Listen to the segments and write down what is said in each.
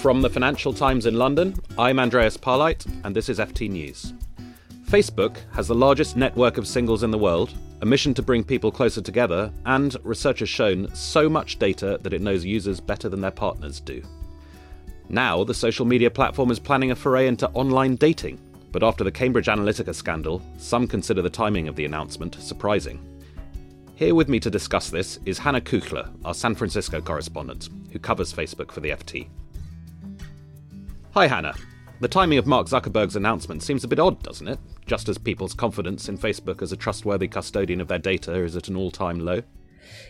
From the Financial Times in London, I'm Andreas Paleit, and this is FT News. Facebook has the largest network of singles in the world, a mission to bring people closer together, and research has shown so much data that it knows users better than their partners do. Now, the social media platform is planning a foray into online dating, but after the Cambridge Analytica scandal, some consider the timing of the announcement surprising. Here with me to discuss this is Hannah Kuchler, our San Francisco correspondent, who covers Facebook for the FT. Hi, Hannah. The timing of Mark Zuckerberg's announcement seems a bit odd, doesn't it? Just as people's confidence in Facebook as a trustworthy custodian of their data is at an all time low.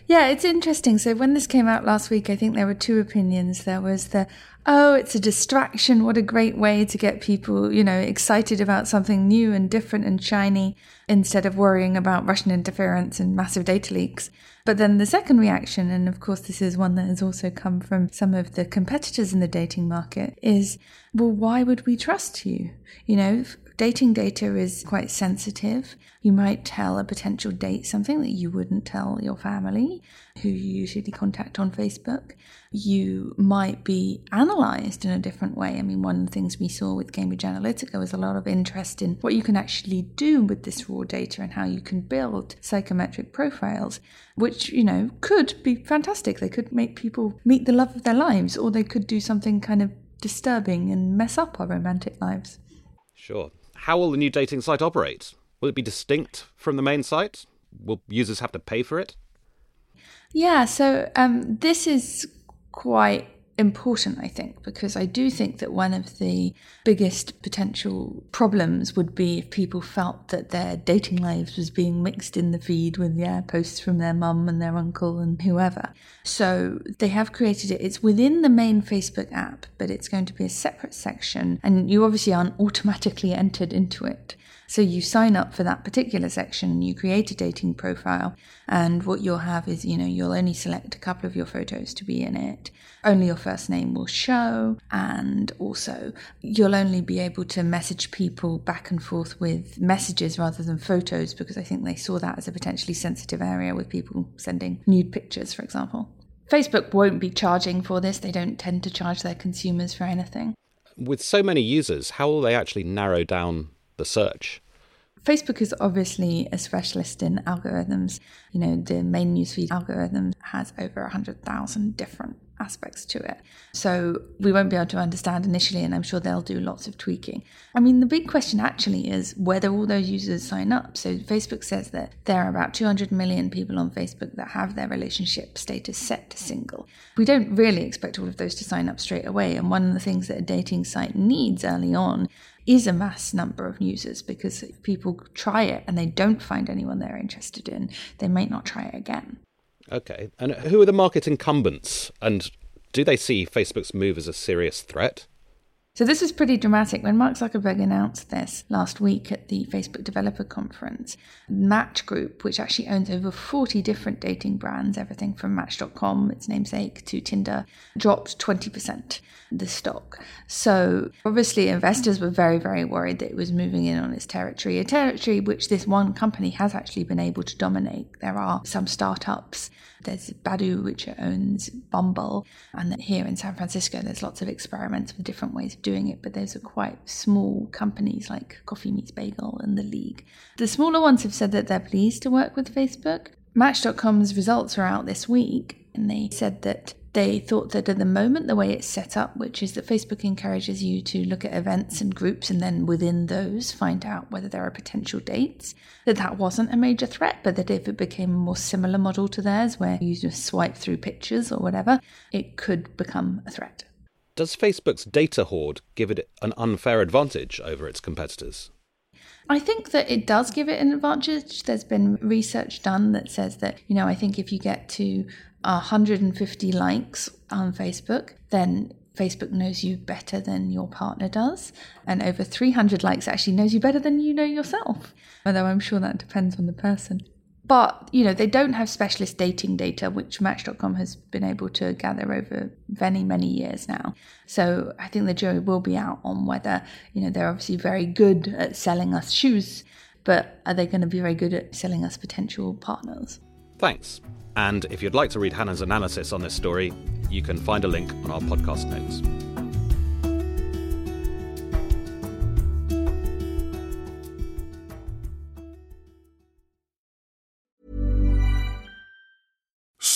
Yeah, it's interesting. So when this came out last week, I think there were two opinions. There was the, oh, it's a distraction. What a great way to get people, you know, excited about something new and different and shiny instead of worrying about Russian interference and massive data leaks. But then the second reaction, and of course, this is one that has also come from some of the competitors in the dating market, is, well, why would we trust you? You know, dating data is quite sensitive. You might tell a potential date something that you wouldn't tell your family, who you usually contact on Facebook. You might be analyzed in a different way. I mean, one of the things we saw with Cambridge Analytica was a lot of interest in what you can actually do with this raw data and how you can build psychometric profiles, which, you know, could be fantastic. They could make people meet the love of their lives, or they could do something kind of disturbing and mess up our romantic lives. Sure. How will the new dating site operate? Will it be distinct from the main site? Will users have to pay for it? Yeah, so um, this is quite important, I think, because I do think that one of the biggest potential problems would be if people felt that their dating lives was being mixed in the feed with yeah posts from their mum and their uncle and whoever. So they have created it. It's within the main Facebook app, but it's going to be a separate section, and you obviously aren't automatically entered into it. So you sign up for that particular section, and you create a dating profile, and what you'll have is, you know, you'll only select a couple of your photos to be in it. Only your first name will show, and also you'll only be able to message people back and forth with messages rather than photos because I think they saw that as a potentially sensitive area with people sending nude pictures, for example. Facebook won't be charging for this, they don't tend to charge their consumers for anything. With so many users, how will they actually narrow down the search? Facebook is obviously a specialist in algorithms. You know, the main newsfeed algorithm has over 100,000 different aspects to it. So we won't be able to understand initially, and I'm sure they'll do lots of tweaking. I mean, the big question actually is whether all those users sign up. So Facebook says that there are about 200 million people on Facebook that have their relationship status set to single. We don't really expect all of those to sign up straight away. And one of the things that a dating site needs early on is a mass number of users because if people try it and they don't find anyone they're interested in, they might not try it again. Okay. And who are the market incumbents? And do they see Facebook's move as a serious threat? So this was pretty dramatic. When Mark Zuckerberg announced this last week at the Facebook Developer Conference, Match Group, which actually owns over 40 different dating brands, everything from Match.com, its namesake, to Tinder, dropped 20% the stock. So obviously investors were very, very worried that it was moving in on its territory, a territory which this one company has actually been able to dominate. There are some startups there's Badoo, which owns Bumble. And here in San Francisco, there's lots of experiments with different ways of doing it, but those are quite small companies like Coffee Meets Bagel and The League. The smaller ones have said that they're pleased to work with Facebook. Match.com's results are out this week, and they said that they thought that at the moment, the way it's set up, which is that Facebook encourages you to look at events and groups and then within those find out whether there are potential dates, that that wasn't a major threat, but that if it became a more similar model to theirs, where you just swipe through pictures or whatever, it could become a threat. Does Facebook's data hoard give it an unfair advantage over its competitors? I think that it does give it an advantage. There's been research done that says that, you know, I think if you get to 150 likes on Facebook, then Facebook knows you better than your partner does. And over 300 likes actually knows you better than you know yourself. Although I'm sure that depends on the person. But, you know, they don't have specialist dating data, which Match.com has been able to gather over many, many years now. So I think the jury will be out on whether, you know, they're obviously very good at selling us shoes, but are they going to be very good at selling us potential partners? Thanks. And if you'd like to read Hannah's analysis on this story, you can find a link on our podcast notes.